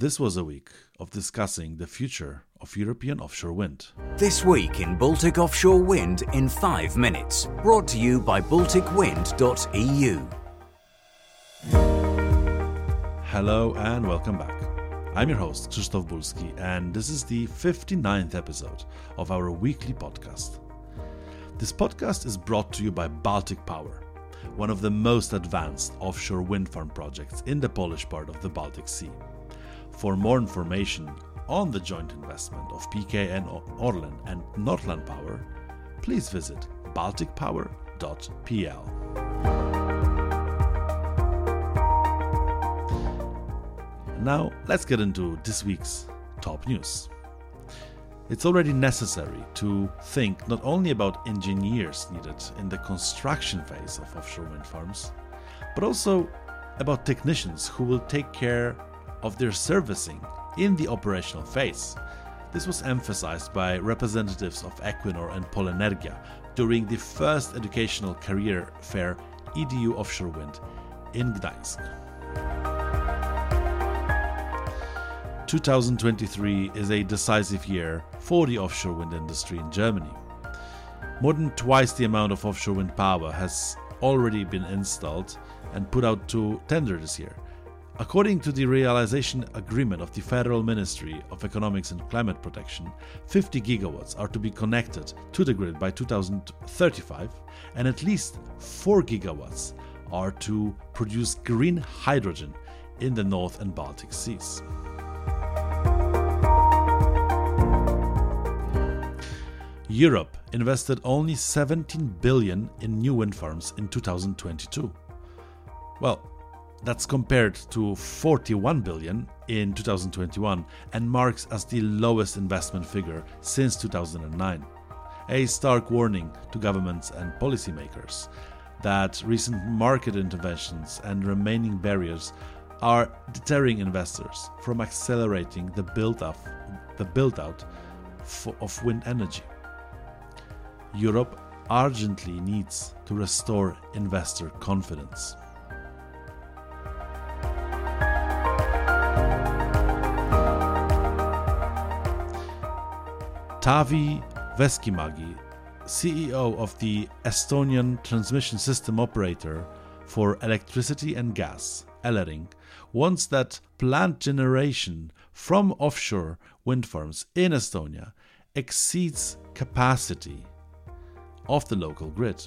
This was a week of discussing the future of European offshore wind. This week in Baltic Offshore Wind in 5 minutes. Brought to you by BalticWind.eu. Hello and welcome back. I'm your host, Krzysztof Bulski, and this is the 59th episode of our weekly podcast. This podcast is brought to you by Baltic Power, one of the most advanced offshore wind farm projects in the Polish part of the Baltic Sea. For more information on the joint investment of PKN Orlen and Northland Power, please visit balticpower.pl. Now, let's get into this week's top news. It's already necessary to think not only about engineers needed in the construction phase of offshore wind farms, but also about technicians who will take care of their servicing in the operational phase. This was emphasized by representatives of Equinor and Polenergia during the first educational career fair EDU Offshore Wind in Gdańsk. 2023 is a decisive year for the offshore wind industry in Germany. More than twice the amount of offshore wind power has already been installed and put out to tender this year. According to the realization agreement of the Federal Ministry of Economics and Climate Protection, 50 gigawatts are to be connected to the grid by 2035, and at least 4 gigawatts are to produce green hydrogen in the North and Baltic seas. Europe invested only 17 billion in new wind farms in 2022. Well, that's compared to 41 billion in 2021 and marks as the lowest investment figure since 2009. A stark warning to governments and policymakers that recent market interventions and remaining barriers are deterring investors from accelerating the build up the build out of wind energy. Europe urgently needs to restore investor confidence. Taavi Veskimägi, CEO of the Estonian transmission system operator for electricity and gas, Elering, wants that plant generation from offshore wind farms in Estonia exceeds capacity of the local grid.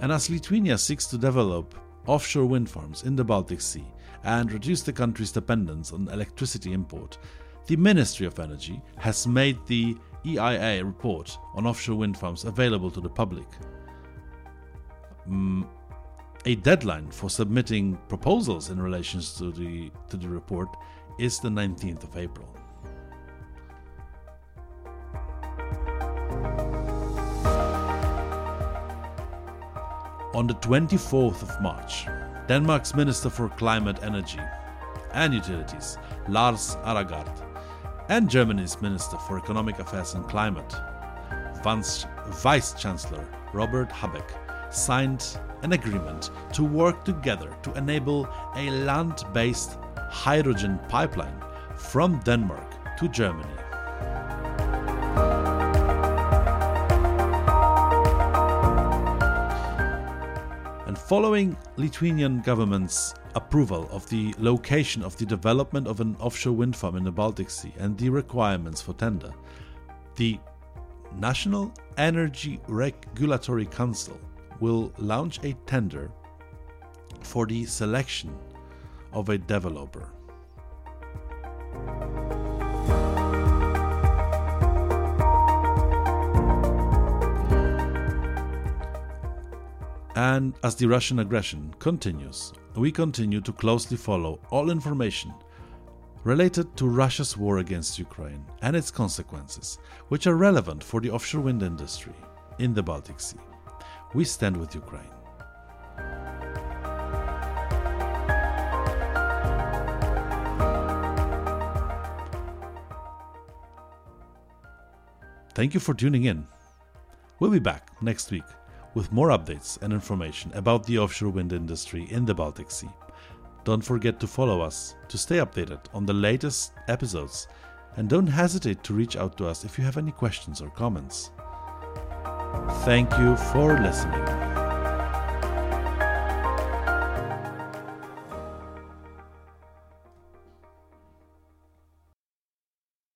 And as Lithuania seeks to develop offshore wind farms in the Baltic Sea and reduce the country's dependence on electricity import, the Ministry of Energy has made the EIA report on offshore wind farms available to the public. Mm, a deadline for submitting proposals in relation to the, to the report is the 19th of April. On the 24th of March, Denmark's Minister for Climate, Energy and Utilities, Lars Aagaard, and Germany's Minister for Economic Affairs and Climate, Vice Chancellor Robert Habeck, signed an agreement to work together to enable a land based hydrogen pipeline from Denmark to Germany. Following Lithuanian government's approval of the location of the development of an offshore wind farm in the Baltic Sea and the requirements for tender, the National Energy Regulatory Council will launch a tender for the selection of a developer. And as the Russian aggression continues, we continue to closely follow all information related to Russia's war against Ukraine and its consequences, which are relevant for the offshore wind industry in the Baltic Sea. We stand with Ukraine. Thank you for tuning in. We'll be back next week with more updates and information about the offshore wind industry in the Baltic Sea. Don't forget to follow us to stay updated on the latest episodes, and don't hesitate to reach out to us if you have any questions or comments. Thank you for listening.